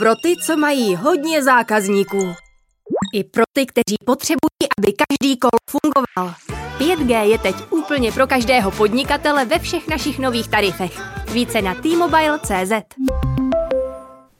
Pro ty, co mají hodně zákazníků. I pro ty, kteří potřebují, aby každý kol fungoval. 5G je teď úplně pro každého podnikatele ve všech našich nových tarifech. Více na t-mobile.cz.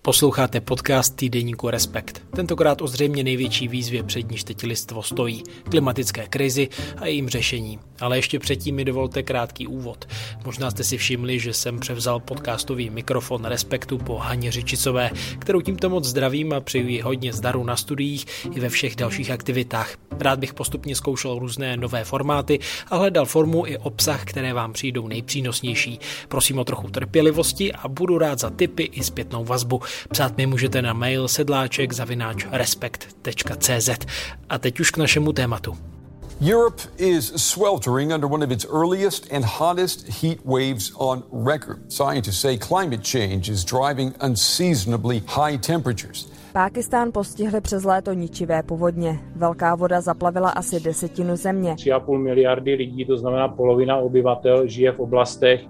Posloucháte podcast týdeníku Respekt. Tentokrát o zřejmě největší výzvě před níž teď listvo stojí, klimatické krizi a jejím řešení. Ale ještě předtím mi dovolte krátký úvod. Možná jste si všimli, že jsem převzal podcastový mikrofon Respektu po Haně Řičicové, kterou tímto moc zdravím a přeju jí hodně zdaru na studiích i ve všech dalších aktivitách. Rád bych postupně zkoušel různé nové formáty a hledal formu i obsah, které vám přijdou nejpřínosnější. Prosím o trochu trpělivosti a budu rád za tipy i zpětnou vazbu. Psát mi můžete na mail sedláček zavináč respekt.cz. A teď už k našemu tématu. Europe is sweltering under one of its earliest and hottest heat waves on record. Scientists say climate change is driving unseasonably high temperatures. Pákistán postihly přes léto ničivé povodně. Velká voda zaplavila asi desetinu země. 3,5 miliardy lidí, to znamená polovina obyvatel, žije v oblastech,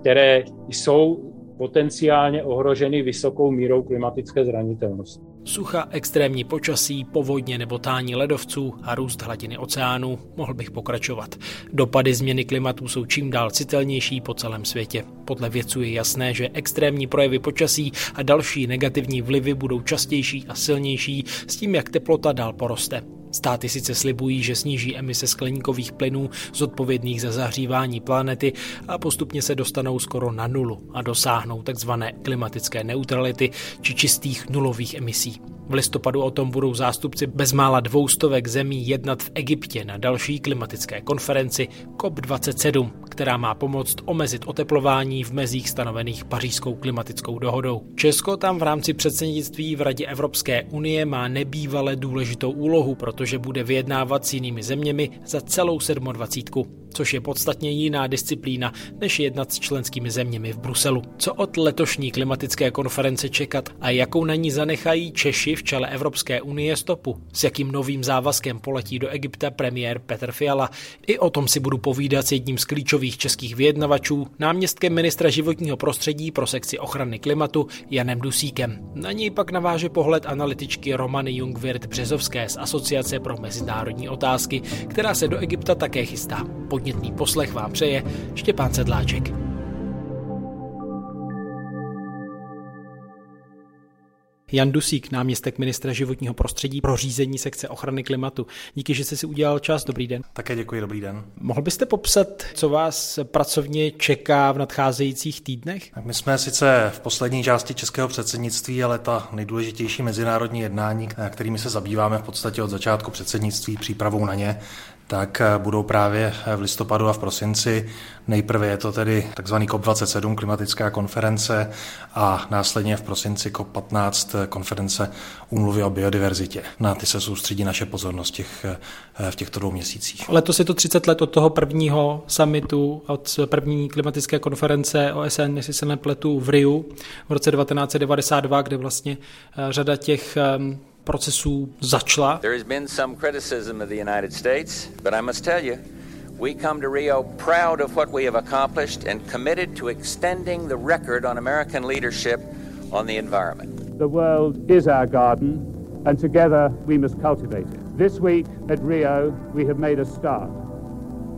které jsou potenciálně ohroženy vysokou mírou klimatické zranitelnosti. Sucha, extrémní počasí, povodně nebo tání ledovců a růst hladiny oceánů, mohl bych pokračovat. Dopady změny klimatu jsou čím dál citelnější po celém světě. Podle vědců je jasné, že extrémní projevy počasí a další negativní vlivy budou častější a silnější s tím, jak teplota dál poroste. Státy sice slibují, že sníží emise skleníkových plynů zodpovědných za zahřívání planety a postupně se dostanou skoro na nulu a dosáhnou tzv. klimatické neutrality či čistých nulových emisí. V listopadu o tom budou zástupci bezmála dvoustovek zemí jednat v Egyptě na další klimatické konferenci COP27, která má pomoct omezit oteplování v mezích stanovených pařížskou klimatickou dohodou. Česko tam v rámci předsednictví v Radě Evropské unie má nebývale důležitou úlohu, protože bude vyjednávat s jinými zeměmi za celou 27 což je podstatně jiná disciplína, než jednat s členskými zeměmi v Bruselu. Co od letošní klimatické konference čekat a jakou na ní zanechají Češi v čele Evropské unie stopu? S jakým novým závazkem poletí do Egypta premiér Petr Fiala? I o tom si budu povídat s jedním z klíčových českých vyjednavačů, náměstkem ministra životního prostředí pro sekci ochrany klimatu Janem Dusíkem. Na něj pak naváže pohled analytičky Romany Jungwirth Březovské z Asociace pro mezinárodní otázky, která se do Egypta také chystá. Podnětný poslech vám přeje Štěpán Sedláček. Jan Dusík, náměstek ministra životního prostředí pro řízení sekce ochrany klimatu. Díky, že jste si udělal čas. Dobrý den. Také děkuji, dobrý den. Mohl byste popsat, co vás pracovně čeká v nadcházejících týdnech? My jsme sice v poslední části českého předsednictví, ale ta nejdůležitější mezinárodní jednání, kterými se zabýváme v podstatě od začátku předsednictví, přípravou na ně, tak eh, budou právě v listopadu a v prosinci. Nejprve je to tedy tzv. COP27, klimatická konference, a následně v prosinci COP15, eh, konference úmluvy o biodiverzitě. Na ty se soustředí naše pozornost těch, eh, v těchto dvou měsících. Letos je to 30 let od toho prvního summitu, od první klimatické konference OSN, jestli se nepletu, v Riu v roce 1992, kde vlastně řada těch procesů začala. There has been some criticism of the United States, but I must tell you, we come to Rio proud of what we have accomplished and committed to extending the record on American leadership on the environment. The world is our garden, and together we must cultivate it. This week at Rio, we have made a start.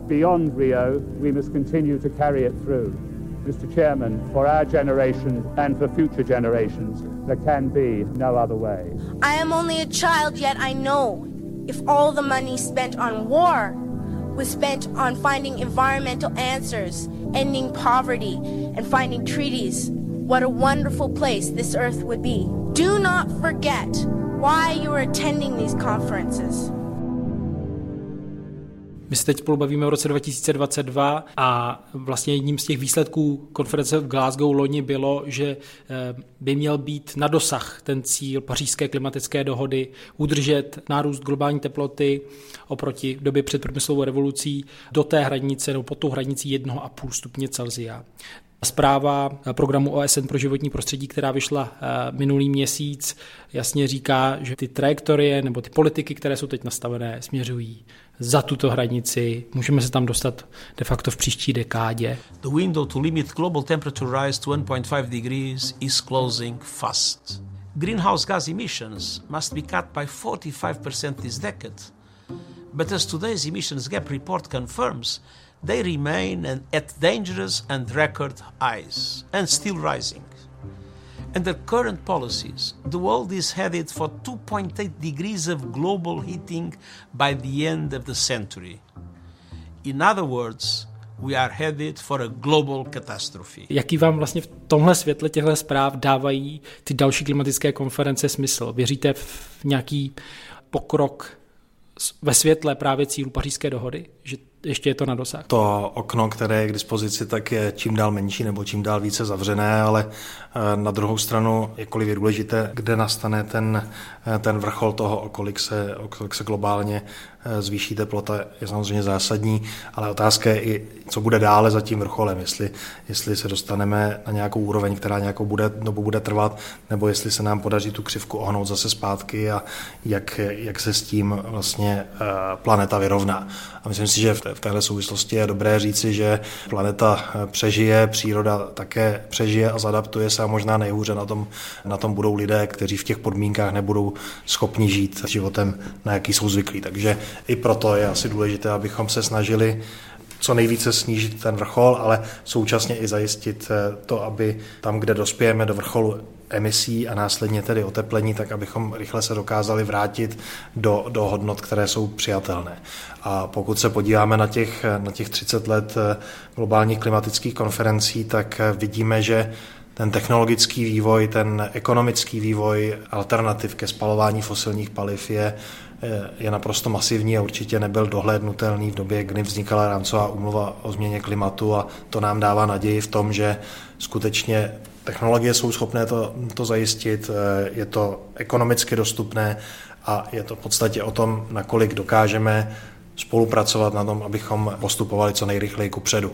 Beyond Rio, we must continue to carry it through. Mr. Chairman, for our generation and for future generations, there can be no other way. I am only a child, yet I know if all the money spent on war was spent on finding environmental answers, ending poverty, and finding treaties, what a wonderful place this earth would be. Do not forget why you are attending these conferences. My se teď spolu bavíme o roce 2022 a vlastně jedním z těch výsledků konference v Glasgow loni bylo, že eh, by měl být na dosah ten cíl pařížské klimatické dohody udržet nárůst globální teploty oproti době před průmyslovou revolucí do té hranice nebo po tu hranici 1,5 stupně Celsia. Zpráva programu OSN pro životní prostředí, která vyšla eh, minulý měsíc, jasně říká, že ty trajektorie nebo ty politiky, které jsou teď nastavené, směřují za tuto hranici. Můžeme se tam dostat de facto v příští dekádě. The window to limit global temperature rise to 1.5 degrees is closing fast. greenhouse gas emissions must be cut by 45% this decade. But as today's emissions gap report confirms, they remain at dangerous and record highs and still rising. Under current policies, the world is headed for 2.8 degrees of global heating by the end of the century. In other words, we are headed for a global catastrophe. Jaký vám vlastně v tomhle světle těchto zpráv dávají ty další klimatické konference smysl? Věříte v nějaký pokrok ve světle právě cílu pařížské dohody, že ještě je to na dosah. To okno, které je k dispozici, tak je čím dál menší nebo čím dál více zavřené, ale eh, na druhou stranu, jakkoliv je důležité, kde nastane ten, eh, ten vrchol toho, o kolik se, o kolik se globálně zvýší teplota, je samozřejmě zásadní, ale otázka je i, co bude dále za tím vrcholem, jestli, jestli se dostaneme na nějakou úroveň, která nějakou bude, dobu bude trvat, nebo jestli se nám podaří tu křivku ohnout zase zpátky a jak, jak se s tím vlastně planeta vyrovná. A myslím si, že v v téhle souvislosti je dobré říci, že planeta eh, přežije, příroda také přežije a zadaptuje se a možná nejhůře na tom, na tom budou lidé, kteří v těch podmínkách nebudou schopni žít životem, na jaký jsou zvyklí. Takže i proto je asi důležité, abychom se snažili co nejvíce snížit ten vrchol, ale současně i zajistit eh, to, aby tam, kde dospějeme do vrcholu emisí a následně tedy oteplení, tak abychom rychle se dokázali vrátit do, do hodnot, které jsou přijatelné. A pokud se podíváme na těch, na těch 30 let eh, globálních klimatických konferencí, tak eh, vidíme, že ten technologický vývoj, ten ekonomický vývoj alternativ ke spalování fosilních paliv je, je naprosto masivní a určitě nebyl dohlédnutelný v době, kdy vznikala rámcová úmluva o změně klimatu a to nám dává naději v tom, že skutečně technologie jsou schopné to, to zajistit, je to ekonomicky dostupné a je to v podstatě o tom, nakolik dokážeme spolupracovat na tom, abychom postupovali co nejrychleji ku předu.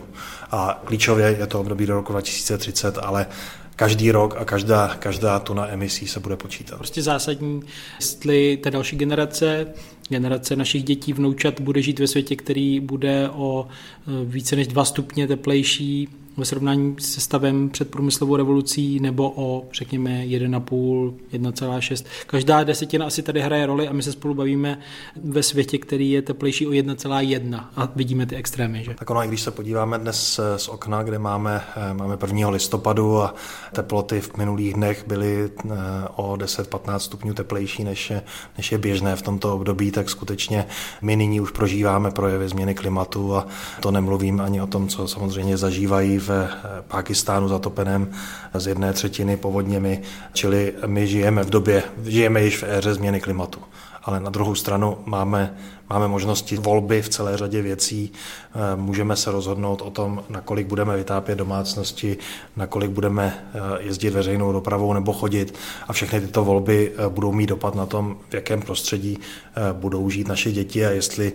A klíčově je to období do roku 2030, ale každý rok a každá, každá tuna emisí se bude počítat. Prostě zásadní, jestli ta další generace, generace našich dětí, vnoučat bude žít ve světě, který bude o e, více než dva stupně teplejší, ve srovnání se stavem před průmyslovou revolucí nebo o, řekněme, 1,5, 1,6. Každá desetina asi tady hraje roli a my se spolu bavíme ve světě, který je teplejší o 1,1 a vidíme ty extrémy. Že? Tak ono, i když se podíváme dnes z okna, kde máme, eh, máme 1. listopadu a teploty v minulých dnech byly eh, o 10-15 stupňů teplejší, než než je běžné v tomto období, tak skutečně my nyní už prožíváme projevy změny klimatu a to nemluvím ani o tom, co samozřejmě zažívají ve Pákistánu zatopeném z jedné třetiny povodněmi, čili my žijeme v době, žijeme již v éře změny klimatu. Ale na druhou stranu máme, máme možnosti volby v celé řadě věcí. Eh, můžeme se rozhodnout o tom, nakolik budeme vytápět domácnosti, nakolik budeme eh, jezdit veřejnou dopravou nebo chodit. A všechny tyto volby eh, budou mít dopad na tom, v jakém prostředí budou žít naše děti a jestli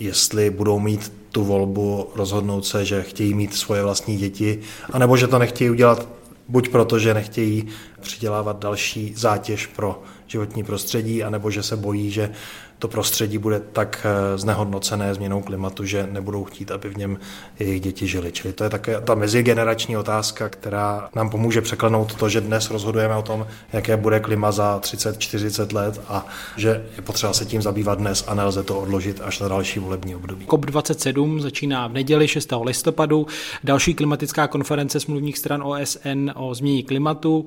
jestli budou mít tu volbu rozhodnout se, že chtějí mít svoje vlastní děti, anebo že to nechtějí udělat buď proto, že nechtějí přidělávat další zátěž pro životní prostředí, anebo že se bojí, že to prostředí bude tak eh, znehodnocené změnou klimatu, že nebudou chtít, aby v něm jejich děti žili. Čili to je také ta mezigenerační otázka, která nám pomůže překlenout to, že dnes rozhodujeme o tom, jaké bude klima za 30-40 let a že je potřeba se tím zabývat dnes a nelze to odložit až na další volební období. COP27 začíná v neděli 6. listopadu. Další klimatická konference smluvních stran OSN o změně klimatu.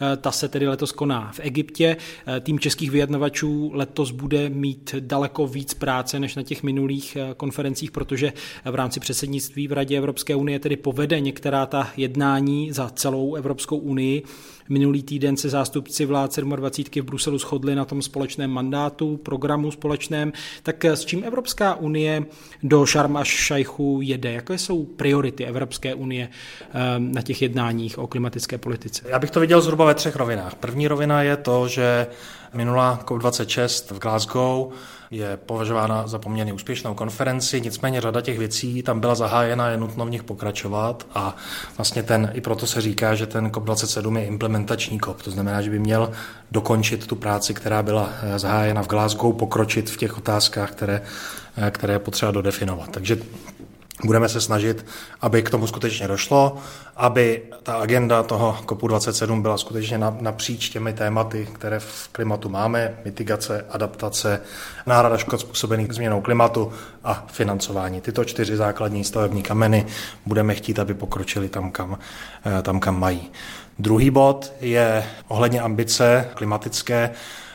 Eh, ta se tedy letos koná v Egyptě. Eh, tým českých vyjednavačů letos bude mít mít daleko víc práce než na těch minulých eh, konferencích, protože v rámci předsednictví v Radě Evropské unie tedy povede některá ta jednání za celou Evropskou unii. Minulý týden se zástupci vlád 27 v Bruselu shodli na tom společném mandátu, programu společném. Tak eh, s čím Evropská unie do Sharm Šajchu jede? Jaké jsou priority Evropské unie eh, na těch jednáních o klimatické politice? Já bych to viděl zhruba ve třech rovinách. První rovina je to, že minulá COP26 v Glasgow je považována za poměrně úspěšnou konferenci, nicméně řada těch věcí tam byla zahájena, je nutno v nich pokračovat a vlastně ten, i proto se říká, že ten COP27 je implementační COP, to znamená, že by měl dokončit tu práci, která byla eh, zahájena v Glasgow, pokročit v těch otázkách, které, eh, které je potřeba dodefinovat. Takže Budeme se snažit, aby k tomu skutečně došlo, aby ta agenda toho COP27 byla skutečně napříč těmi tématy, které v klimatu máme, mitigace, adaptace, náhrada škod způsobených změnou klimatu a financování. Tyto čtyři základní stavební kameny budeme chtít, aby pokročili tam, kam, eh, tam, kam mají. Druhý bod je ohledně ambice klimatické,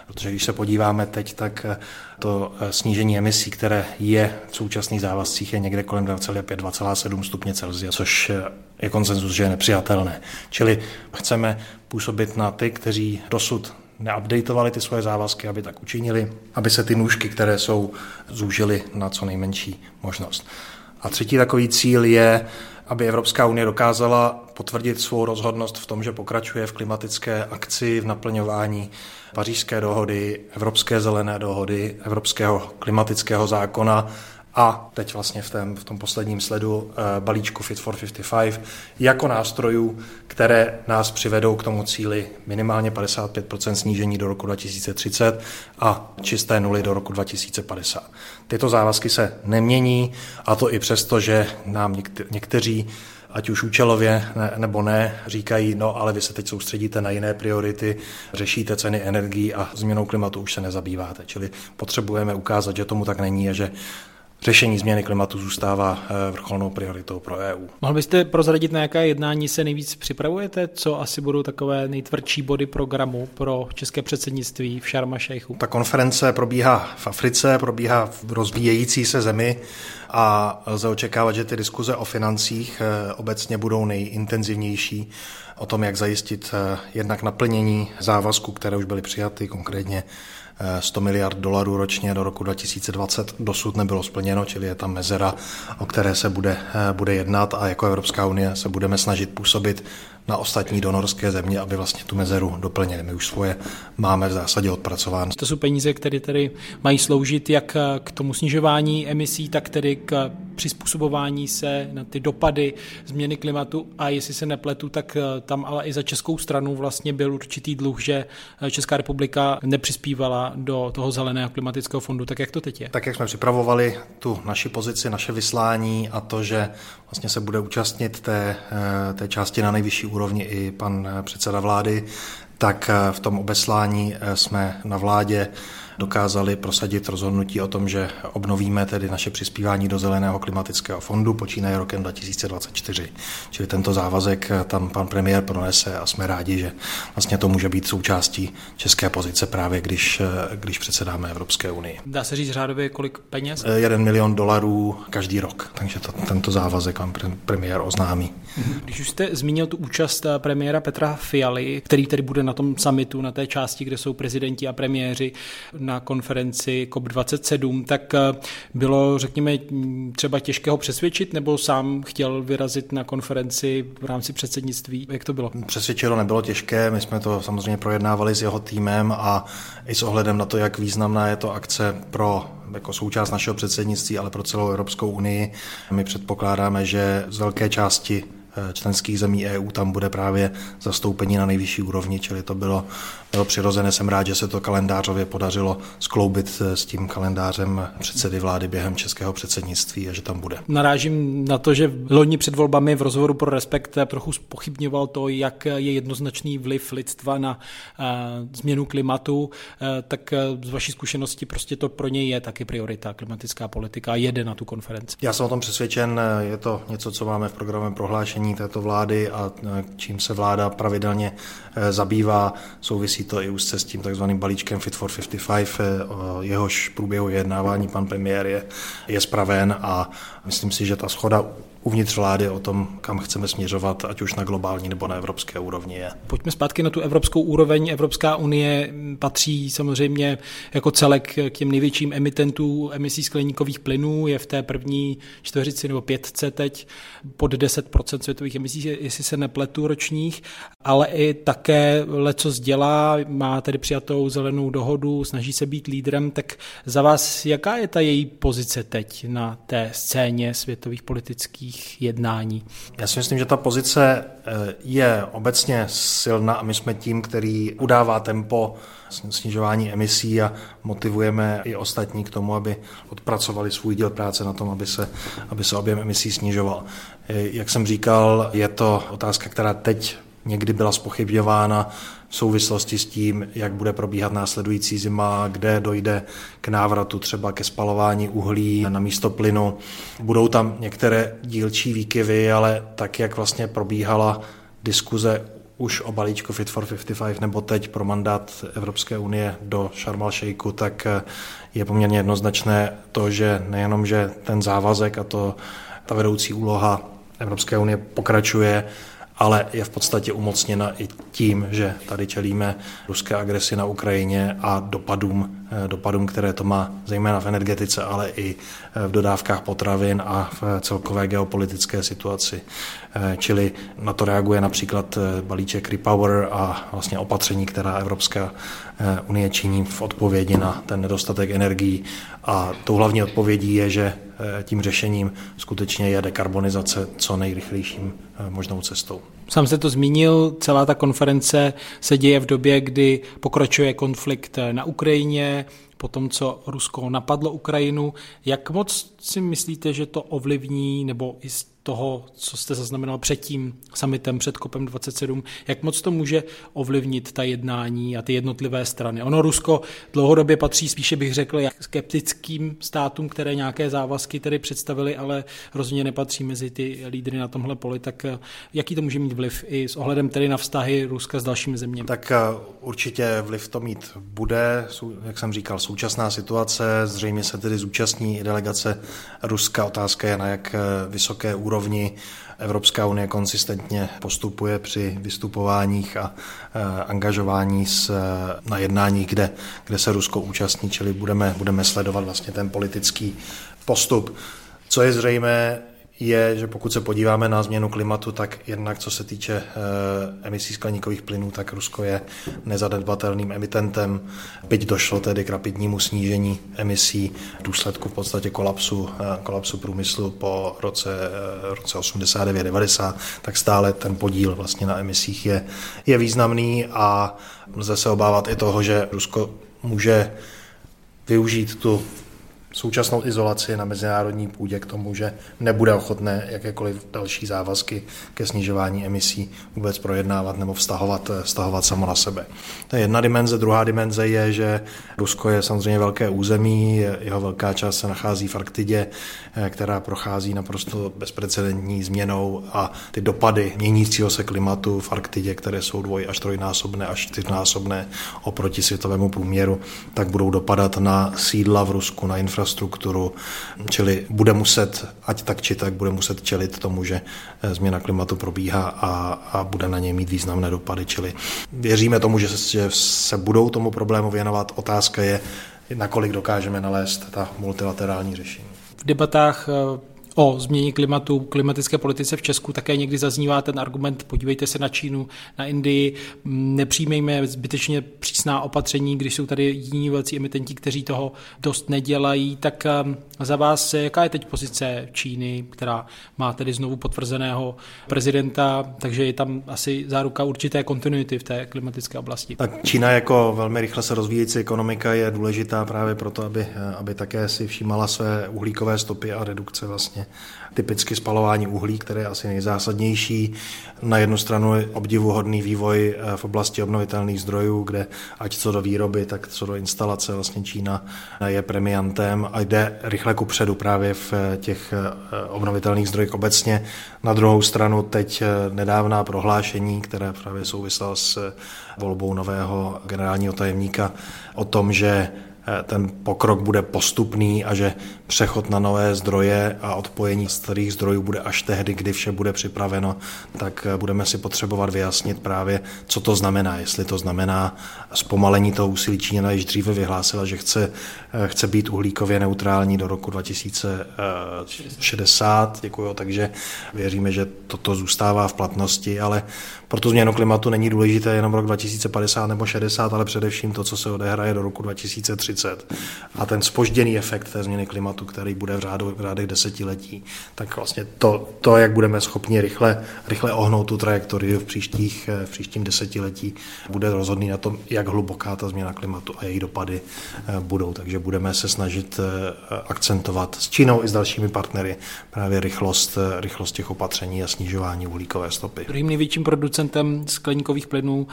protože když se podíváme teď, tak eh, to eh, snížení emisí, které je v současných závazcích, je někde kolem 2,5-2,7 stupně Celsia, což eh, je konsenzus, že je nepřijatelné. Čili chceme působit na ty, kteří dosud neupdateovali ty svoje závazky, aby tak učinili, aby se ty nůžky, které jsou, zúžily na co nejmenší možnost. A třetí takový cíl je, aby Evropská unie dokázala potvrdit svou rozhodnost v tom, že pokračuje v klimatické akci, v naplňování pařížské dohody, Evropské zelené dohody, Evropského klimatického zákona a teď vlastně v, tém, v tom posledním sledu eh, balíčku Fit for 55 jako nástrojů, které nás přivedou k tomu cíli minimálně 55% snížení do roku 2030 a čisté nuly do roku 2050. Tyto závazky se nemění a to i přesto, že nám někteří ať už účelově ne, nebo ne, říkají, no ale vy se teď soustředíte na jiné priority, řešíte ceny energií a změnou klimatu už se nezabýváte. Čili potřebujeme ukázat, že tomu tak není a že řešení změny klimatu zůstává eh, vrcholnou prioritou pro EU. Mohl byste prozradit, na jaké jednání se nejvíc připravujete? Co asi budou takové nejtvrdší body programu pro české předsednictví v Sharma Sheikhu? Ta konference probíhá v Africe, probíhá v rozvíjející se zemi a lze očekávat, že ty diskuze o financích eh, obecně budou nejintenzivnější o tom, jak zajistit eh, jednak naplnění závazků, které už byly přijaty, konkrétně 100 miliard dolarů ročně do roku 2020 dosud nebylo splněno, čili je tam mezera, o které se bude, eh, bude jednat a jako Evropská unie se budeme snažit působit na ostatní donorské země, aby vlastně tu mezeru doplnili. My už svoje máme v zásadě odpracovány. To jsou peníze, které tedy mají sloužit jak k tomu snižování emisí, tak tedy k přizpůsobování se na ty dopady změny klimatu a jestli se nepletu, tak eh, tam ale i za českou stranu vlastně byl určitý dluh, že eh, Česká republika nepřispívala do toho zeleného klimatického fondu, tak jak to teď je? Tak jak jsme připravovali tu naši pozici, naše vyslání a to, že vlastně se bude účastnit té, eh, té části na nejvyšší úrovni i pan předseda vlády, tak v tom obeslání jsme na vládě dokázali prosadit rozhodnutí o tom, že obnovíme tedy naše přispívání do Zeleného klimatického fondu počínaje rokem 2024. Čili tento závazek tam pan premiér pronese a jsme rádi, že vlastně to může být součástí české pozice právě, když, když předsedáme Evropské unii. Dá se říct řádově, kolik peněz? Eh, jeden milion dolarů každý rok, takže to, tento závazek pan premiér oznámí. Když už jste zmínil tu účast eh, premiéra Petra Fialy, který tedy bude na tom summitu, na té části, kde jsou prezidenti a premiéři, na konferenci COP27, tak eh, bylo, řekněme, třeba těžké ho přesvědčit, nebo sám chtěl vyrazit na konferenci v rámci předsednictví? Jak to bylo? Přesvědčilo nebylo těžké, my jsme to samozřejmě projednávali s jeho týmem a i s ohledem na to, jak významná je to akce pro jako součást našeho předsednictví, ale pro celou Evropskou unii. My předpokládáme, že z velké části Eh, členských zemí EU tam bude právě zastoupení na nejvyšší úrovni, čili to bylo, bylo přirozené. Jsem rád, že se to kalendářově podařilo skloubit eh, s tím kalendářem předsedy vlády během českého předsednictví a že tam bude. Narážím na to, že loni před volbami v rozhovoru pro Respekt trochu pochybňoval to, jak je jednoznačný vliv lidstva na změnu klimatu, tak z vaší zkušenosti prostě to pro něj je taky priorita, klimatická politika jede na tu konferenci. Já jsem o tom přesvědčen, je to něco, co máme v programovém prohlášení této vlády a čím se vláda pravidelně zabývá. Souvisí to i úzce s tím takzvaným balíčkem Fit for 55, e, jehož průběhu jednávání pan premiér je, je spraven a myslím si, že ta schoda uvnitř vlády o tom, kam chceme směřovat, ať už na globální nebo na evropské úrovni je. Pojďme zpátky na tu evropskou úroveň. Evropská unie patří samozřejmě jako celek k těm největším emitentů emisí skleníkových plynů, je v té první čtveřici nebo pětce teď pod 10% světových emisí, jestli se nepletu ročních, ale i také leco dělá, má tedy přijatou zelenou dohodu, snaží se být lídrem, tak za vás jaká je ta její pozice teď na té scéně světových politických klimatických jednání? Já si myslím, že ta pozice eh, je obecně silná a my jsme tím, který udává tempo snižování emisí a motivujeme i ostatní k tomu, aby odpracovali svůj díl práce na tom, aby se, aby se objem emisí snižoval. Jak jsem říkal, je to otázka, která teď někdy byla spochybňována v souvislosti s tím, jak bude probíhat následující zima, kde dojde k návratu třeba ke spalování uhlí na místo plynu. Budou tam některé dílčí výkyvy, ale tak, jak vlastně probíhala diskuze už o balíčku Fit for 55 nebo teď pro mandát Evropské unie do Sharm el tak je poměrně jednoznačné to, že nejenom, že ten závazek a to ta vedoucí úloha Evropské unie pokračuje, ale je v podstatě umocněna i tím, že tady čelíme ruské agresi na Ukrajině a dopadům, eh, dopadům, které to má zejména v energetice, ale i eh, v dodávkách potravin a v celkové geopolitické situaci. Eh, čili na to reaguje například balíček Repower a vlastně opatření, která Evropská unie činí v odpovědi na ten nedostatek energií. A tou hlavní odpovědí je, že tím řešením skutečně je dekarbonizace co nejrychlejším možnou cestou. Sám se to zmínil, celá ta konference se děje v době, kdy pokračuje konflikt na Ukrajině, po tom, co Rusko napadlo Ukrajinu. Jak moc si myslíte, že to ovlivní, nebo toho, co jste zaznamenal před tím summitem, před COPem 27, jak moc to může ovlivnit ta jednání a ty jednotlivé strany? Ono Rusko dlouhodobě patří, spíše bych řekl, jak skeptickým státům, které nějaké závazky tedy představili, ale rozhodně nepatří mezi ty lídry na tomhle poli, tak eh, jaký to může mít vliv i s ohledem tedy na vztahy Ruska s dalšími zeměmi? Tak eh, určitě vliv to mít bude, jak jsem říkal, současná situace, zřejmě se tedy zúčastní i delegace Ruska, otázka je na jak eh, vysoké úrovni úrovni Evropská unie konsistentně postupuje při vystupováních a e, angažování s, e, na jednání, kde, kde se Rusko účastní, čili budeme, budeme sledovat vlastně ten politický postup. Co je zřejmé, je, že pokud se podíváme na změnu klimatu, tak jednak co se týče eh, emisí skleníkových plynů, tak Rusko je nezanedbatelným emitentem, byť došlo tedy k rapidnímu snížení emisí v důsledku v podstatě kolapsu, eh, kolapsu průmyslu po roce, eh, roce 89-90, tak stále ten podíl vlastně na emisích je, je významný a lze se obávat i toho, že Rusko může využít tu současnou izolaci na mezinárodní půdě k tomu, že nebude ochotné jakékoliv další závazky ke snižování emisí vůbec projednávat nebo vztahovat, vztahovat samo na sebe. To je jedna dimenze. Druhá dimenze je, že Rusko je samozřejmě velké území, jeho velká část se nachází v Arktidě, která prochází naprosto bezprecedentní změnou a ty dopady měnícího se klimatu v Arktidě, které jsou dvoj až trojnásobné až čtyřnásobné oproti světovému průměru, tak budou dopadat na sídla v Rusku, na infrastrukturu infrastrukturu, čili bude muset, ať tak či tak, bude muset čelit tomu, že eh, změna klimatu probíhá a, a bude na něj mít významné dopady. Čili věříme tomu, že se, že se budou tomu problému věnovat. Otázka je, nakolik dokážeme nalézt ta multilaterální řešení. V debatách eh, o změně klimatu, klimatické politice v Česku také někdy zaznívá ten argument, podívejte se na Čínu, na Indii, nepřijmejme zbytečně přísná opatření, když jsou tady jiní velcí emitenti, kteří toho dost nedělají, tak um, za vás, jaká je teď pozice Číny, která má tedy znovu potvrzeného prezidenta, takže je tam asi záruka určité kontinuity v té klimatické oblasti. Tak Čína jako velmi rychle se rozvíjející ekonomika je důležitá právě proto, aby, aby také si všímala své uhlíkové stopy a redukce vlastně typicky spalování uhlí, které je asi nejzásadnější. Na jednu stranu je obdivuhodný vývoj eh, v oblasti obnovitelných zdrojů, kde ať co do výroby, tak co do instalace vlastně Čína je premiantem a jde rychle ku předu právě v eh, těch eh, obnovitelných zdrojích obecně. Na druhou stranu teď nedávná prohlášení, které právě souvisela s volbou nového generálního tajemníka o tom, že Eh, ten pokrok bude postupný a že přechod na nové zdroje a odpojení starých zdrojů bude až tehdy, kdy vše bude připraveno, tak eh, budeme si potřebovat vyjasnit právě, co to znamená. Jestli to znamená zpomalení toho úsilí Číňana již dříve vyhlásila, že chce, eh, chce být uhlíkově neutrální do roku 2060. Děkuji, takže věříme, že toto zůstává v platnosti, ale pro tu změnu klimatu není důležité jenom rok 2050 nebo 60, ale především to, co se odehraje do roku 2030 2030 a ten spožděný efekt té změny klimatu, který bude v, řádu, v řádech desetiletí, tak vlastně to, to, jak budeme schopni rychle, rychle ohnout tu trajektorii v, příštích, v příštím desetiletí, bude rozhodný na tom, jak hluboká ta změna klimatu a její dopady eh, budou. Takže budeme se snažit eh, akcentovat s Čínou i s dalšími partnery právě rychlost, eh, rychlost těch opatření a snižování uhlíkové stopy. Druhým největším producentem skleníkových plynů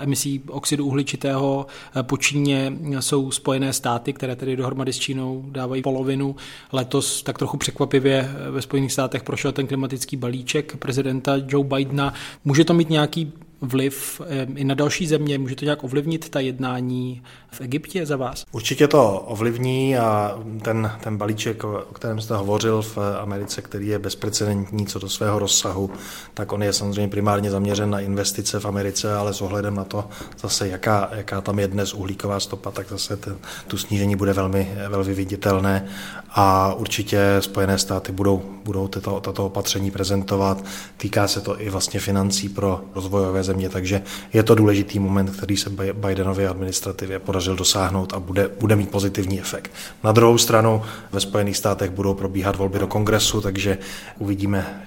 emisí oxidu uhličitého po Číně jsou Spojené státy, které tedy dohromady s Čínou dávají polovinu. Letos tak trochu překvapivě ve Spojených státech prošel ten klimatický balíček prezidenta Joe Bidena. Může to mít nějaký vliv i na další země? Může to nějak ovlivnit ta jednání v Egyptě za vás? Určitě to ovlivní a ten, ten balíček, o kterém jste hovořil v Americe, který je bezprecedentní co do svého rozsahu, tak on je samozřejmě primárně zaměřen na investice v Americe, ale s ohledem na to zase, jaká, jaká tam je dnes uhlíková stopa, tak zase ten, tu snížení bude velmi, velmi viditelné a určitě Spojené státy budou, budou tato, tato opatření prezentovat. Týká se to i vlastně financí pro rozvojové země, takže je to důležitý moment, který se Bidenově administrativě podařil dosáhnout a bude, bude mít pozitivní efekt. Na druhou stranu ve Spojených státech budou probíhat volby do kongresu, takže uvidíme,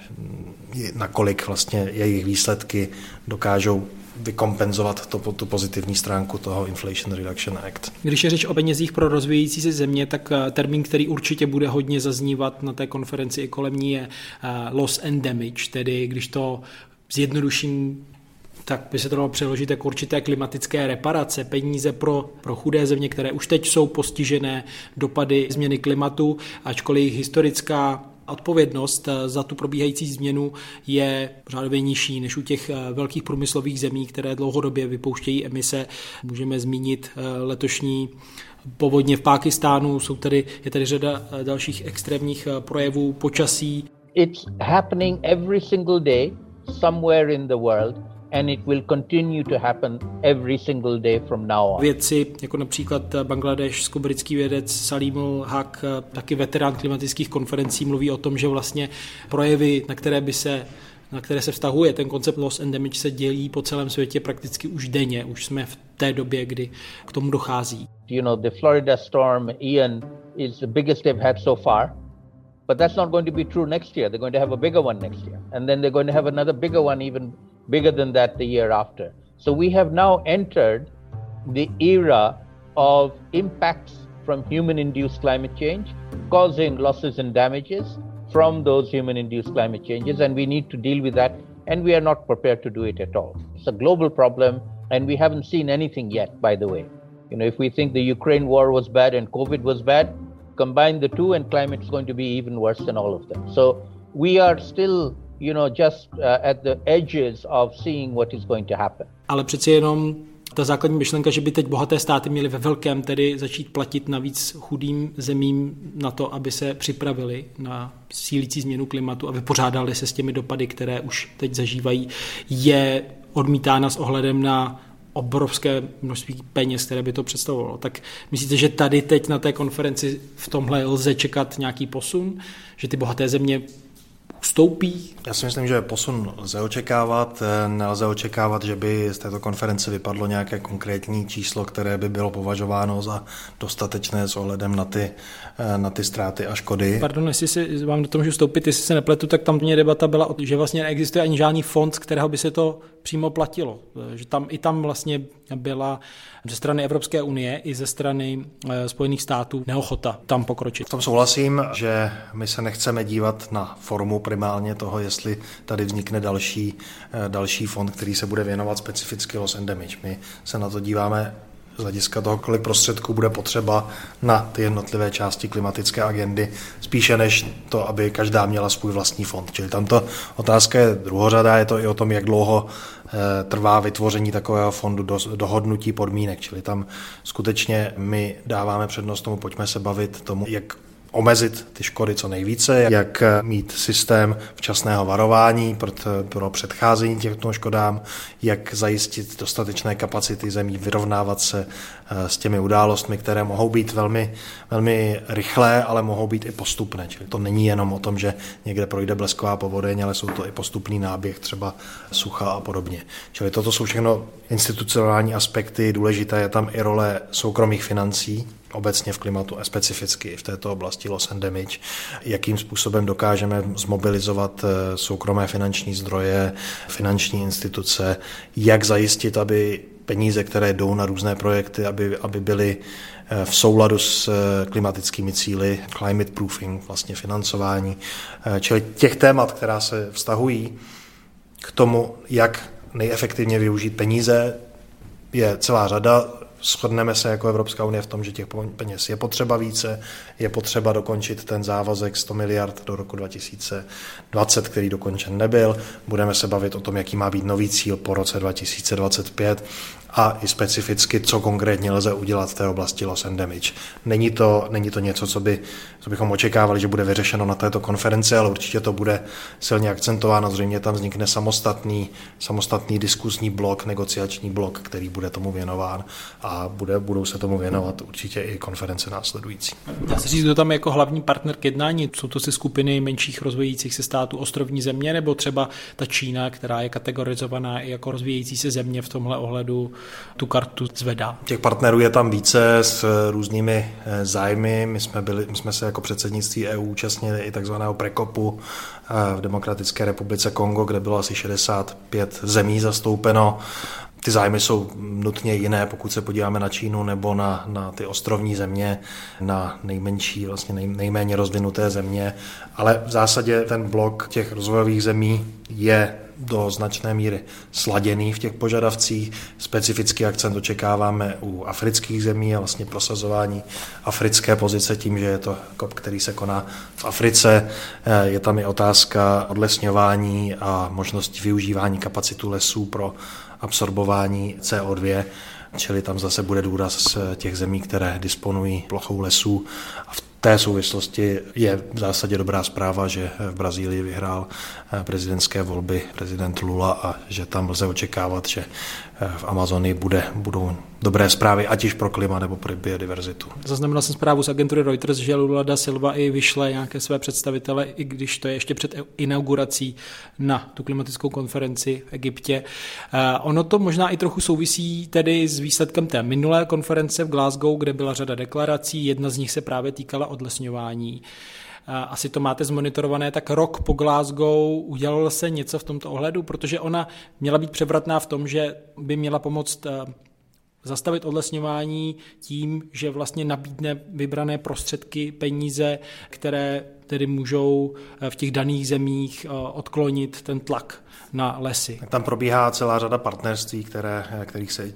nakolik vlastně jejich výsledky dokážou vykompenzovat to, tu pozitivní stránku toho Inflation Reduction Act. Když je řeč o penězích pro rozvíjející se země, tak eh, termín, který určitě bude hodně zaznívat na té konferenci i kolem ní je eh, loss and damage, tedy když to zjednoduším tak by se to dalo přeložit jako určité klimatické reparace, peníze pro, pro chudé země, které už teď jsou postižené dopady změny klimatu, ačkoliv jejich historická odpovědnost eh, za tu probíhající změnu je řádově nižší než u těch eh, velkých průmyslových zemí, které dlouhodobě vypouštějí emise. Můžeme zmínit eh, letošní povodně v Pákistánu, jsou tady, je tady řada dalších extrémních projevů počasí. It's happening every single day somewhere in the world and it will continue to happen every single day from now on. Vědci, jako například bangladešsko-britský vědec Salimul Haq, taky veterán klimatických konferencí, mluví o tom, že vlastně projevy, na které by se na které se vztahuje ten koncept loss and damage, se dělí po celém světě prakticky už denně. Už jsme v té době, kdy k tomu dochází. You know, the Florida storm Ian is the biggest they've had so far. But that's not going to be true next year. They're going to have a bigger one next year. And then they're going to have another bigger one even bigger than that the year after. So we have now entered the era of impacts from human induced climate change causing losses and damages from those human induced climate changes, and we need to deal with that, and we are not prepared to do it at all. It's a global problem, and we haven't seen anything yet, by the way. You know, if we think the Ukraine war was bad and COVID was bad, combine the two, and climate is going to be even worse than all of them. So we are still you know, just uh, at the edges of seeing what is going to happen. Ale přeci jenom ta základní myšlenka, že by teď bohaté státy měly ve velkém tedy začít platit navíc chudým zemím na to, aby se připravili na sílící změnu klimatu a vypořádali se s těmi dopady, které už teď zažívají, je odmítána s ohledem na obrovské množství peněz, které by to představovalo. Tak myslíte, že tady teď na té konferenci v tomhle lze čekat nějaký posun? Že ty bohaté země ustoupí? Já si myslím, že posun lze očekávat. Nelze očekávat, že by z této konference vypadlo nějaké konkrétní číslo, které by bylo považováno za dostatečné s ohledem na ty, na ty ztráty a škody. Pardon, jestli si vám do toho můžu vstoupit, jestli se nepletu, tak tam mě debata byla, že vlastně neexistuje ani žádný fond, z kterého by se to přímo platilo. Že tam i tam vlastně byla ze strany Evropské unie i ze strany eh, Spojených států neochota tam pokročit. V tom souhlasím, že my se nechceme dívat na formu primálně toho, jestli tady vznikne další, eh, další fond, který se bude věnovat specificky and damage. My se na to díváme z hlediska toho, kolik prostředků bude potřeba na ty jednotlivé části klimatické agendy, spíše než to, aby každá měla svůj vlastní fond. Čili tamto otázka je druhořada, je to i o tom, jak dlouho eh, trvá vytvoření takového fondu do dohodnutí podmínek. Čili tam skutečně my dáváme přednost tomu, pojďme se bavit tomu, jak omezit ty škody co nejvíce, jak mít systém včasného varování pro předcházení těmto škodám, jak zajistit dostatečné kapacity zemí vyrovnávat se eh, s těmi událostmi, které mohou být velmi, velmi rychlé, ale mohou být i postupné. Čili to není jenom o tom, že někde projde blesková povodeň, ale jsou to i postupný náběh třeba sucha a podobně. Čili toto jsou všechno institucionální aspekty, důležité je tam i role soukromých financí, obecně v klimatu a specificky v této oblasti loss and damage, jakým způsobem dokážeme zmobilizovat eh, soukromé finanční zdroje, finanční instituce, jak zajistit, aby peníze, které jdou na různé projekty, aby, aby byly eh, v souladu s eh, klimatickými cíly, climate proofing, vlastně financování, čili těch témat, která se vztahují k tomu, jak nejefektivně využít peníze, je celá řada. Shodneme se jako Evropská unie v tom, že těch peněz je potřeba více, je potřeba dokončit ten závazek 100 miliard do roku 2020, který dokončen nebyl. Budeme se bavit o tom, jaký má být nový cíl po roce 2025 a i specificky, co konkrétně lze udělat v té oblasti loss and damage. Není to, není to něco, co, by, co bychom očekávali, že bude vyřešeno na této konferenci, ale určitě to bude silně akcentováno. Zřejmě tam vznikne samostatný, samostatný diskusní blok, negociační blok, který bude tomu věnován a bude, budou se tomu věnovat určitě i konference následující. Dá se říct, kdo tam jako hlavní partner k jednání? Jsou to si skupiny menších rozvíjejících se států ostrovní země, nebo třeba ta Čína, která je kategorizovaná i jako rozvíjející se země v tomhle ohledu tu kartu zvedá. Těch partnerů je tam více s různými eh, zájmy. My jsme, byli, my jsme se jako předsednictví EU účastnili i takzvaného prekopu eh, v Demokratické republice Kongo, kde bylo asi 65 zemí zastoupeno. Ty zájmy jsou nutně jiné, pokud se podíváme na Čínu nebo na, na ty ostrovní země, na nejmenší, vlastně nej, nejméně rozvinuté země, ale v zásadě ten blok těch rozvojových zemí je do značné míry sladěný v těch požadavcích. Specifický akcent očekáváme u afrických zemí a vlastně prosazování africké pozice tím, že je to COP, který se koná v Africe. Eh, je tam i otázka odlesňování a možnosti využívání kapacitu lesů pro absorbování CO2 čili tam zase bude důraz těch zemí, které disponují plochou lesů. A v té souvislosti je v zásadě dobrá zpráva, že v Brazílii vyhrál eh, prezidentské volby prezident Lula a že tam lze očekávat, že v Amazonii bude, budou dobré zprávy, ať již pro klima nebo pro biodiverzitu. Zaznamenal jsem zprávu z agentury Reuters, že Lula da Silva i vyšle nějaké své představitele, i když to je ještě před inaugurací na tu klimatickou konferenci v Egyptě. Eh, ono to možná i trochu souvisí tedy s výsledkem té minulé konference v Glasgow, kde byla řada deklarací, jedna z nich se právě týkala odlesňování. Asi to máte zmonitorované, tak rok po Glasgow udělalo se něco v tomto ohledu, protože ona měla být převratná v tom, že by měla pomoct zastavit odlesňování tím, že vlastně nabídne vybrané prostředky, peníze, které tedy můžou v těch daných zemích odklonit ten tlak na lesy. Tam probíhá celá řada partnerství, které, kterých se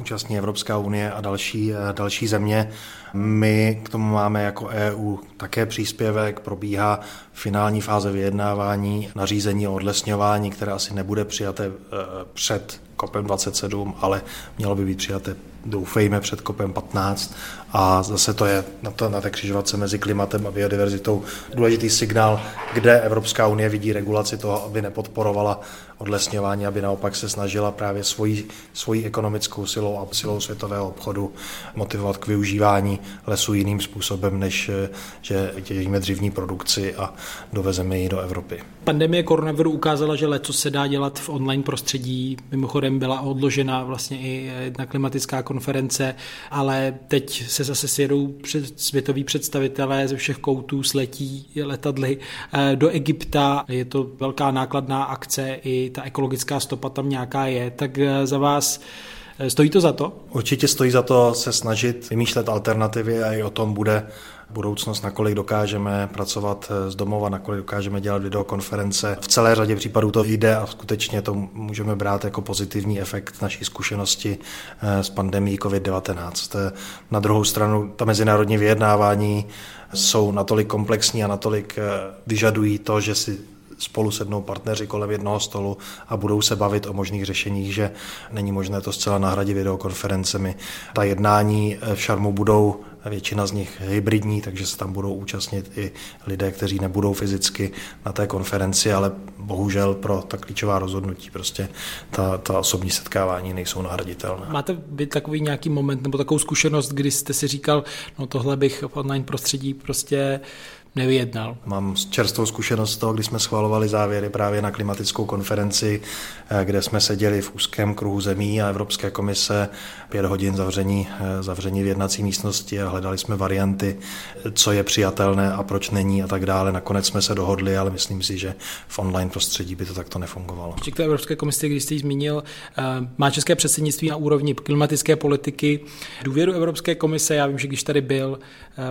účastní Evropská unie a další, další země. My k tomu máme jako EU také příspěvek, probíhá finální fáze vyjednávání nařízení o odlesňování, které asi nebude přijaté eh, před COPem 27, ale mělo by být přijaté doufejme před kopem 15 a zase to je na, to, na té křižovatce mezi klimatem a biodiverzitou důležitý signál, kde Evropská unie vidí regulaci toho, aby nepodporovala odlesňování, aby naopak se snažila právě svojí, svojí ekonomickou silou a silou světového obchodu motivovat k využívání lesů jiným způsobem, než že těžíme dřivní produkci a dovezeme ji do Evropy. Pandemie koronaviru ukázala, že leco se dá dělat v online prostředí. Mimochodem byla odložena vlastně i jedna klimatická konference, ale teď se zase sjedou před světoví představitelé ze všech koutů, sletí letadly eh, do Egypta. Je to velká nákladná akce, i ta ekologická stopa tam nějaká je. Tak eh, za vás eh, Stojí to za to? Určitě stojí za to se snažit vymýšlet alternativy a i o tom bude budoucnost, nakolik dokážeme pracovat eh, z domova, nakolik dokážeme dělat videokonference. V celé řadě případů to jde a skutečně to můžeme brát jako pozitivní efekt naší zkušenosti s pandemí COVID-19. Na druhou stranu ta mezinárodní vyjednávání jsou natolik komplexní a natolik vyžadují to, že si spolu sednou partneři kolem jednoho stolu a budou se bavit o možných řešeních, že není možné to zcela nahradit videokonferencemi. Ta jednání v Šarmu budou většina z nich hybridní, takže se tam budou účastnit i lidé, kteří nebudou fyzicky na té konferenci, ale bohužel pro ta klíčová rozhodnutí prostě ta, ta osobní setkávání nejsou nahraditelné. Máte vy takový nějaký moment nebo takovou zkušenost, kdy jste si říkal, no tohle bych v online prostředí prostě nevyjednal. Mám čerstvou zkušenost z toho, kdy jsme schvalovali závěry právě na klimatickou konferenci, eh, kde jsme seděli v úzkém kruhu zemí a Evropské komise pět hodin zavření, eh, zavření v jednací místnosti a hledali jsme varianty, co je přijatelné a proč není a tak dále. Nakonec jsme se dohodli, ale myslím si, že v online prostředí by to takto nefungovalo. K té Evropské komisi, když jste ji zmínil, eh, má české předsednictví na úrovni klimatické politiky důvěru Evropské komise. Já vím, že když tady byl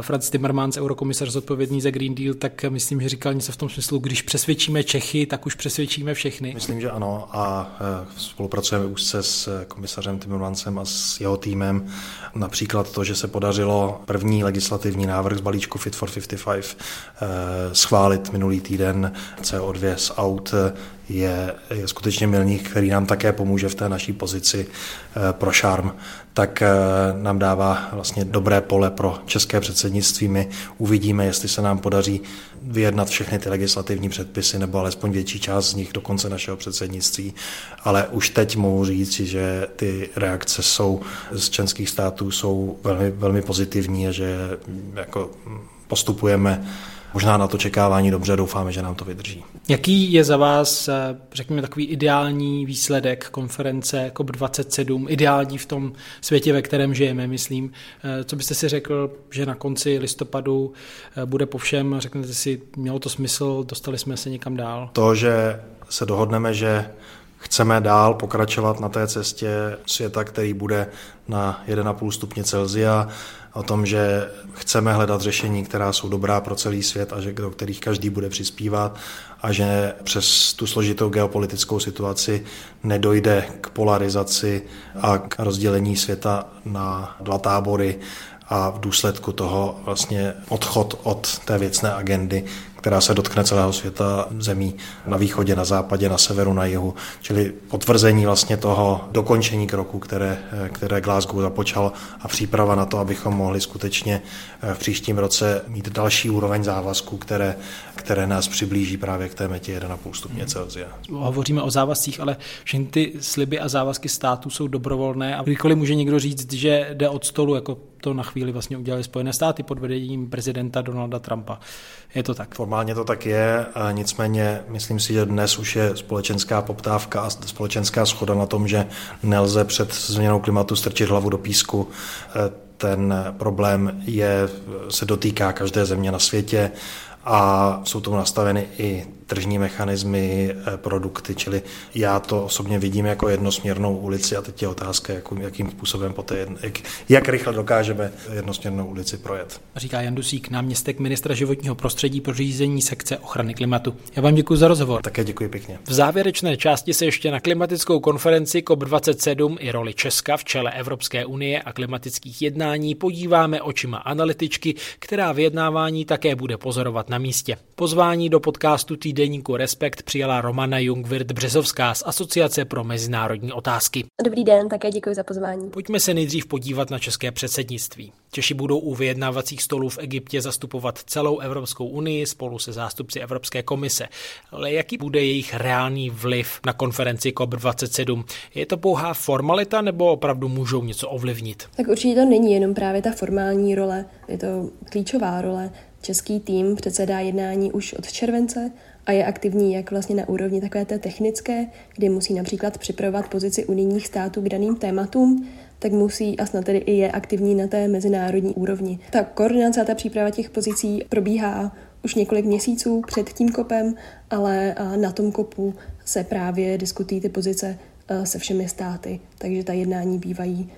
Franz Timmermans, eurokomisař zodpovědný za Green Deal, tak myslím, že říkal něco v tom smyslu, když přesvědčíme Čechy, tak už přesvědčíme všechny. Myslím, že ano a e, spolupracujeme úzce s komisařem Timmermansem a s jeho týmem. Například to, že se podařilo první legislativní návrh z balíčku Fit for 55 e, schválit minulý týden CO2 z aut je, je skutečně milník, který nám také pomůže v té naší pozici eh, pro šarm, tak eh, nám dává vlastně dobré pole pro české předsednictví. My uvidíme, jestli se nám podaří vyjednat všechny ty legislativní předpisy, nebo alespoň větší část z nich do konce našeho předsednictví. Ale už teď mohu říct, že ty reakce jsou z členských států jsou velmi, velmi pozitivní a že jako postupujeme možná na to čekávání dobře, doufáme, že nám to vydrží. Jaký je za vás, eh, řekněme, takový ideální výsledek konference COP27, ideální v tom světě, ve kterém žijeme, myslím? Eh, co byste si řekl, že na konci listopadu eh, bude po všem, řeknete si, mělo to smysl, dostali jsme se někam dál? To, že se dohodneme, že chceme dál pokračovat na té cestě světa, který bude na 1,5 stupně Celzia, o tom, že chceme hledat řešení, která jsou dobrá pro celý svět a že, do kterých každý bude přispívat a že přes tu složitou geopolitickou situaci nedojde k polarizaci a k rozdělení světa na dva tábory a v důsledku toho vlastně odchod od té věcné agendy která se dotkne celého světa zemí na východě, na západě, na severu, na jihu. Čili potvrzení vlastně toho dokončení kroku, které, které Glasgow započal a příprava na to, abychom mohli skutečně v příštím roce mít další úroveň závazků, které, které nás přiblíží právě k té metě 1,5 stupně Celsia. Hovoříme o závazcích, ale všechny ty sliby a závazky států jsou dobrovolné a kdykoliv může někdo říct, že jde od stolu, jako to na chvíli vlastně udělali Spojené státy pod vedením prezidenta Donalda Trumpa. Je to tak? Formálně to tak je, nicméně myslím si, že dnes už je společenská poptávka a společenská schoda na tom, že nelze před změnou klimatu strčit hlavu do písku. E, ten problém je, se dotýká každé země na světě a jsou tomu nastaveny i tržní mechanismy, eh, produkty, čili já to osobně vidím jako jednosměrnou ulici a teď je otázka, jak, jakým způsobem poté, jak, jak rychle dokážeme jednosměrnou ulici projet. Říká Jan Dusík, náměstek ministra životního prostředí pro řízení sekce ochrany klimatu. Já vám děkuji za rozhovor. Také děkuji pěkně. V závěrečné části se ještě na klimatickou konferenci COP27 i roli Česka v čele Evropské unie a klimatických jednání podíváme očima analytičky, která vyjednávání také bude pozorovat na místě. Pozvání do podcastu týdeníku Respekt přijala Romana Jungwirth Březovská z Asociace pro mezinárodní otázky. Dobrý den, také děkuji za pozvání. Pojďme se nejdřív podívat na české předsednictví. Češi budou u vyjednávacích stolů v Egyptě zastupovat celou Evropskou unii spolu se zástupci Evropské komise. Ale jaký bude jejich reálný vliv na konferenci COP27? Je to pouhá formalita nebo opravdu můžou něco ovlivnit? Tak určitě to není jenom právě ta formální role, je to klíčová role. Český tým předsedá jednání už od července a je aktivní jak vlastně na úrovni takové té technické, kdy musí například připravovat pozici unijních států k daným tématům, tak musí a snad tedy i je aktivní na té mezinárodní úrovni. Ta koordinace a ta příprava těch pozicí probíhá už několik měsíců před tím kopem, ale na tom kopu se právě diskutují ty pozice se všemi státy, takže ta jednání bývají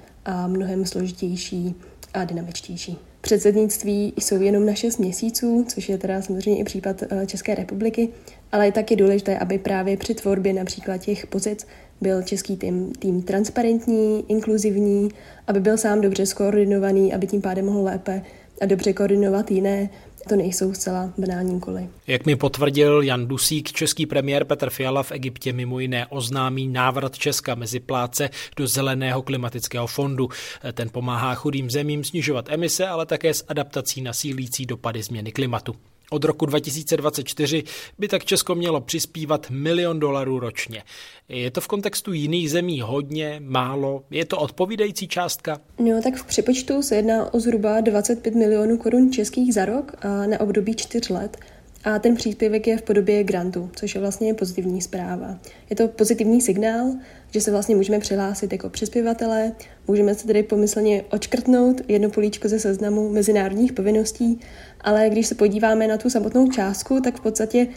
mnohem složitější a dynamičtější. Předsednictví jsou jenom na 6 měsíců, což je teda samozřejmě i případ eh, České republiky, ale je taky důležité, aby právě při tvorbě například těch pozic byl český tým, tým transparentní, inkluzivní, aby byl sám dobře skoordinovaný, aby tím pádem mohl lépe a dobře koordinovat jiné to nejsou zcela banální úkoly. Jak mi potvrdil Jan Dusík, český premiér Petr Fiala v Egyptě mimo jiné oznámí návrat Česka mezi pláce do zeleného klimatického fondu. Ten pomáhá chudým zemím snižovat emise, ale také s adaptací na sílící dopady změny klimatu. Od roku 2024 by tak Česko mělo přispívat milion dolarů ročně. Je to v kontextu jiných zemí hodně, málo? Je to odpovídající částka? No, tak v přepočtu se jedná o zhruba 25 milionů korun českých za rok a na období čtyř let. A ten příspěvek je v podobě grantu, což je vlastně pozitivní zpráva. Je to pozitivní signál, že se vlastně můžeme přihlásit jako přispěvatelé, můžeme se tedy pomyslně očkrtnout jedno políčko ze seznamu mezinárodních povinností, ale když se podíváme na tu samotnou částku, tak v podstatě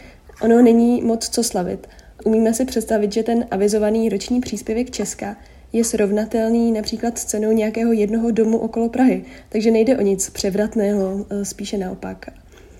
ono není moc co slavit. Umíme si představit, že ten avizovaný roční příspěvek Česka je srovnatelný například s cenou nějakého jednoho domu okolo Prahy, takže nejde o nic převratného, spíše naopak.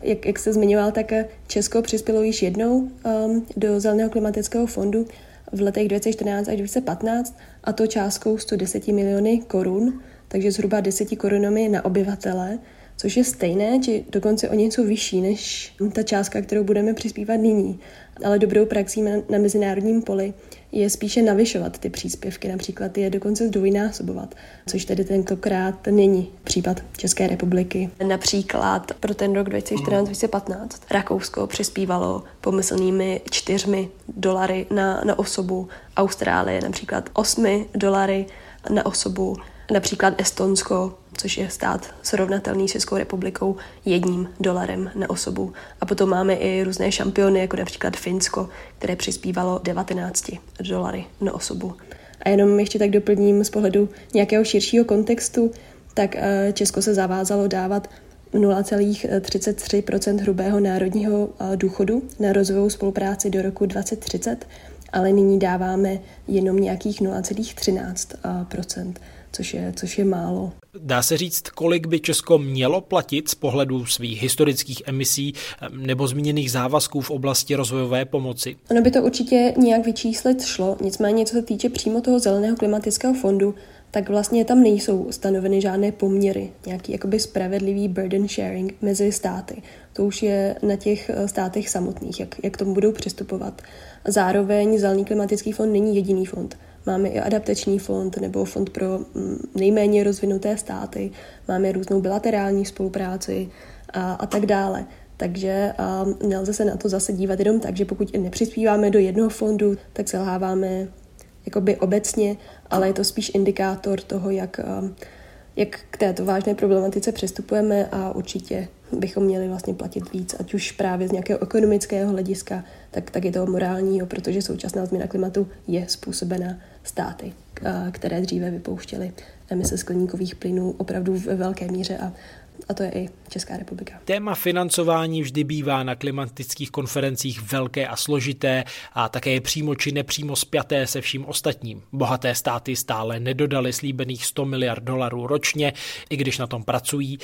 Jak, jak se zmiňoval, tak Česko přispělo již jednou um, do Zeleného klimatického fondu v letech 2014 až 2015 a to částkou 110 miliony korun, takže zhruba 10 korunami na obyvatele, což je stejné, či dokonce o něco vyšší než ta částka, kterou budeme přispívat nyní. Ale dobrou praxí na, na mezinárodním poli je spíše navyšovat ty příspěvky, například je dokonce zdvojnásobovat, což tedy tentokrát není případ České republiky. Například pro ten rok 2014-2015 Rakousko přispívalo pomyslnými čtyřmi dolary na, na osobu, Austrálie například osmi dolary na osobu, například Estonsko což je stát srovnatelný s Českou republikou jedním dolarem na osobu. A potom máme i různé šampiony, jako například Finsko, které přispívalo 19 dolary na osobu. A jenom ještě tak doplním z pohledu nějakého širšího kontextu, tak eh, Česko se zavázalo dávat 0,33 hrubého národního eh, důchodu na rozvojovou spolupráci do roku 2030, ale nyní dáváme jenom nějakých 0,13 což je, což je málo. Dá se říct, kolik by Česko mělo platit z pohledu svých historických emisí nebo zmíněných závazků v oblasti rozvojové pomoci? Ono by to určitě nějak vyčíslit šlo, nicméně co se týče přímo toho zeleného klimatického fondu, tak vlastně tam nejsou stanoveny žádné poměry, nějaký jakoby spravedlivý burden sharing mezi státy. To už je na těch eh, státech samotných, jak, jak tomu budou přistupovat. Zároveň Zelený klimatický fond není jediný fond. Máme i adaptační fond nebo fond pro mm, nejméně rozvinuté státy, máme různou bilaterální spolupráci a, a tak dále. Takže a nelze se na to zase dívat jenom tak, že pokud nepřispíváme do jednoho fondu, tak selháváme jakoby obecně, ale je to spíš indikátor toho, jak, jak k této vážné problematice přistupujeme a určitě bychom měli vlastně platit víc, ať už právě z nějakého ekonomického hlediska, tak, tak je to morálního, protože současná změna klimatu je způsobena státy, které dříve vypouštěly emise skleníkových plynů opravdu ve velké míře a a to je i Česká republika. Téma financování vždy bývá na klimatických konferencích velké a složité a také je přímo či nepřímo spjaté se vším ostatním. Bohaté státy stále nedodali slíbených 100 miliard dolarů ročně, i když na tom pracují.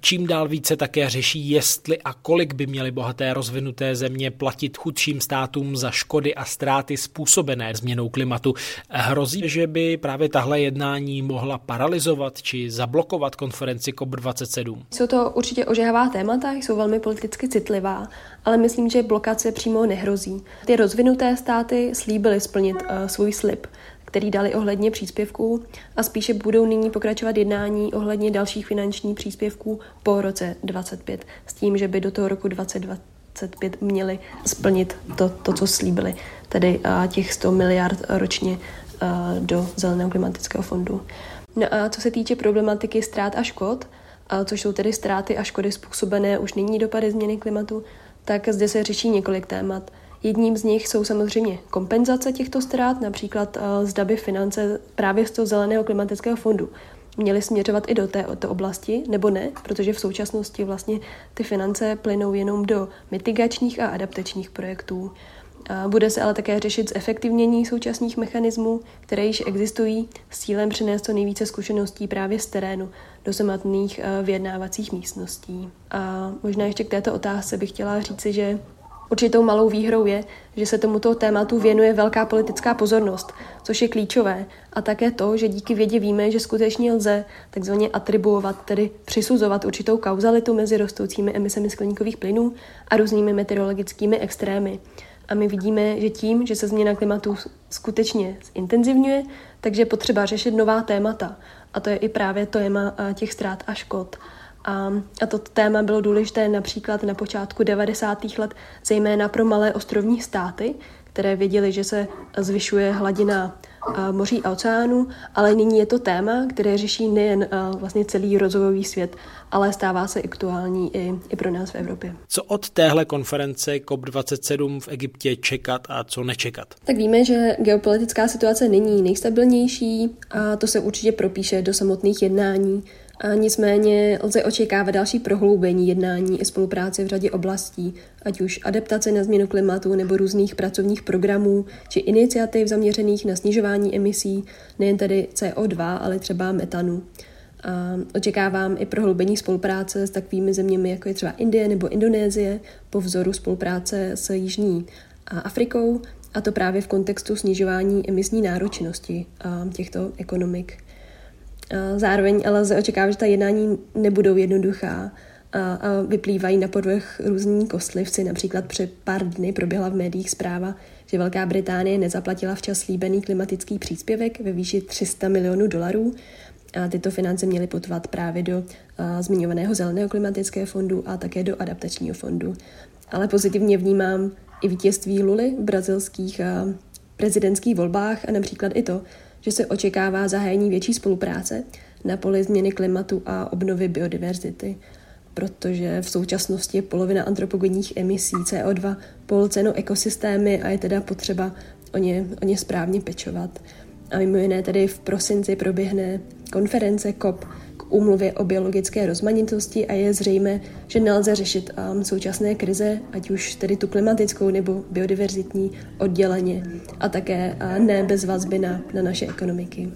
Čím dál více také řeší, jestli a kolik by měly bohaté rozvinuté země platit chudším státům za škody a ztráty způsobené změnou klimatu. Hrozí, že by právě tahle jednání mohla paralizovat či zablokovat konferenci COP27. Jsou to určitě ožehavá témata, jsou velmi politicky citlivá, ale myslím, že blokace přímo nehrozí. Ty rozvinuté státy slíbily splnit uh, svůj slib, který dali ohledně příspěvků a spíše budou nyní pokračovat jednání ohledně dalších finančních příspěvků po roce 25 s tím, že by do toho roku 2025 měli splnit to, to co slíbili, tedy uh, těch 100 miliard ročně uh, do Zeleného klimatického fondu. No a co se týče problematiky ztrát a škod, což jsou tedy ztráty a škody způsobené už nyní dopady změny klimatu, tak zde se řeší několik témat. Jedním z nich jsou samozřejmě kompenzace těchto ztrát, například zda by finance právě z toho zeleného klimatického fondu měly směřovat i do této oblasti, nebo ne, protože v současnosti vlastně ty finance plynou jenom do mitigačních a adaptačních projektů. Bude se ale také řešit zefektivnění současných mechanismů, které již existují, s cílem přinést to nejvíce zkušeností právě z terénu do samotných eh, vyjednávacích místností. A možná ještě k této otázce bych chtěla říci, že Určitou malou výhrou je, že se tomuto tématu věnuje velká politická pozornost, což je klíčové, a také to, že díky vědě víme, že skutečně lze takzvaně atribuovat, tedy přisuzovat určitou kauzalitu mezi rostoucími emisemi skleníkových plynů a různými meteorologickými extrémy. A my vidíme, že tím, že se změna klimatu skutečně zintenzivňuje, takže je potřeba řešit nová témata. A to je i právě téma těch ztrát a škod. A, a toto téma bylo důležité například na počátku 90. let, zejména pro malé ostrovní státy, které věděli, že se zvyšuje hladina moří a oceánů, ale nyní je to téma, které řeší nejen vlastně celý rozvojový svět, ale stává se aktuální i, i pro nás v Evropě. Co od téhle konference COP27 v Egyptě čekat a co nečekat? Tak víme, že geopolitická situace není nejstabilnější a to se určitě propíše do samotných jednání. Nicméně lze očekávat další prohloubení jednání i spolupráce v řadě oblastí, ať už adaptace na změnu klimatu nebo různých pracovních programů či iniciativ zaměřených na snižování emisí, nejen tedy CO2, ale třeba metanu. A očekávám i prohloubení spolupráce s takovými zeměmi, jako je třeba Indie nebo Indonésie, po vzoru spolupráce s Jižní Afrikou, a to právě v kontextu snižování emisní náročnosti těchto ekonomik. Zároveň ale lze očekávat, že ta jednání nebudou jednoduchá a, a vyplývají na podvrh různí kostlivci. Například před pár dny proběhla v médiích zpráva, že Velká Británie nezaplatila včas slíbený klimatický příspěvek ve výši 300 milionů dolarů. A tyto finance měly putovat právě do a, zmiňovaného zeleného klimatického fondu a také do adaptačního fondu. Ale pozitivně vnímám i vítězství Luly v brazilských a, prezidentských volbách a například i to, že se očekává zahájení větší spolupráce na poli změny klimatu a obnovy biodiverzity, protože v současnosti je polovina antropogenních emisí CO2 polceno ekosystémy a je teda potřeba o ně, o ně správně pečovat. A mimo jiné tedy v prosinci proběhne konference COP úmluvě o biologické rozmanitosti a je zřejmé, že nelze řešit um, současné krize, ať už tedy tu klimatickou nebo biodiverzitní odděleně a také uh, ne bez vazby na, na naše ekonomiky.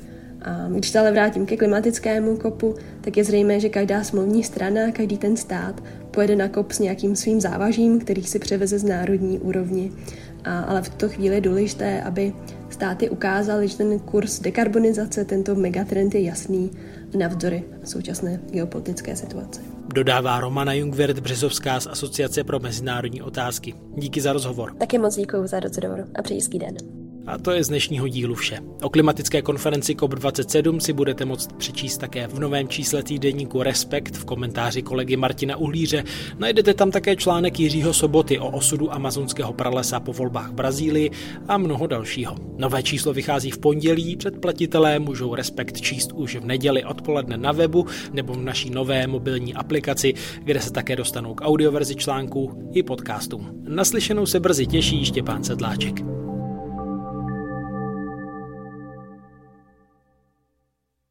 A když se ale vrátím ke klimatickému kopu, tak je zřejmé, že každá smluvní strana, každý ten stát pojede na kop s nějakým svým závažím, který si převeze z národní úrovni. A, ale v tuto chvíli je důležité, aby státy ukázaly, že ten kurz dekarbonizace, tento megatrend je jasný navzdory současné geopolitické situace. Dodává Romana Jungwirth Březovská z Asociace pro mezinárodní otázky. Díky za rozhovor. Taky moc děkuji za rozhovor a přeji den. A to je z dnešního dílu vše. O klimatické konferenci COP27 si budete moct přečíst také v novém čísle týdeníku Respekt v komentáři kolegy Martina Uhlíře. Najdete tam také článek Jiřího Soboty o osudu amazonského pralesa po volbách v Brazílii a mnoho dalšího. Nové číslo vychází v pondělí, předplatitelé můžou Respekt číst už v neděli odpoledne na webu nebo v naší nové mobilní aplikaci, kde se také dostanou k audioverzi článků i podcastům. Naslyšenou se brzy těší Štěpán Sedláček.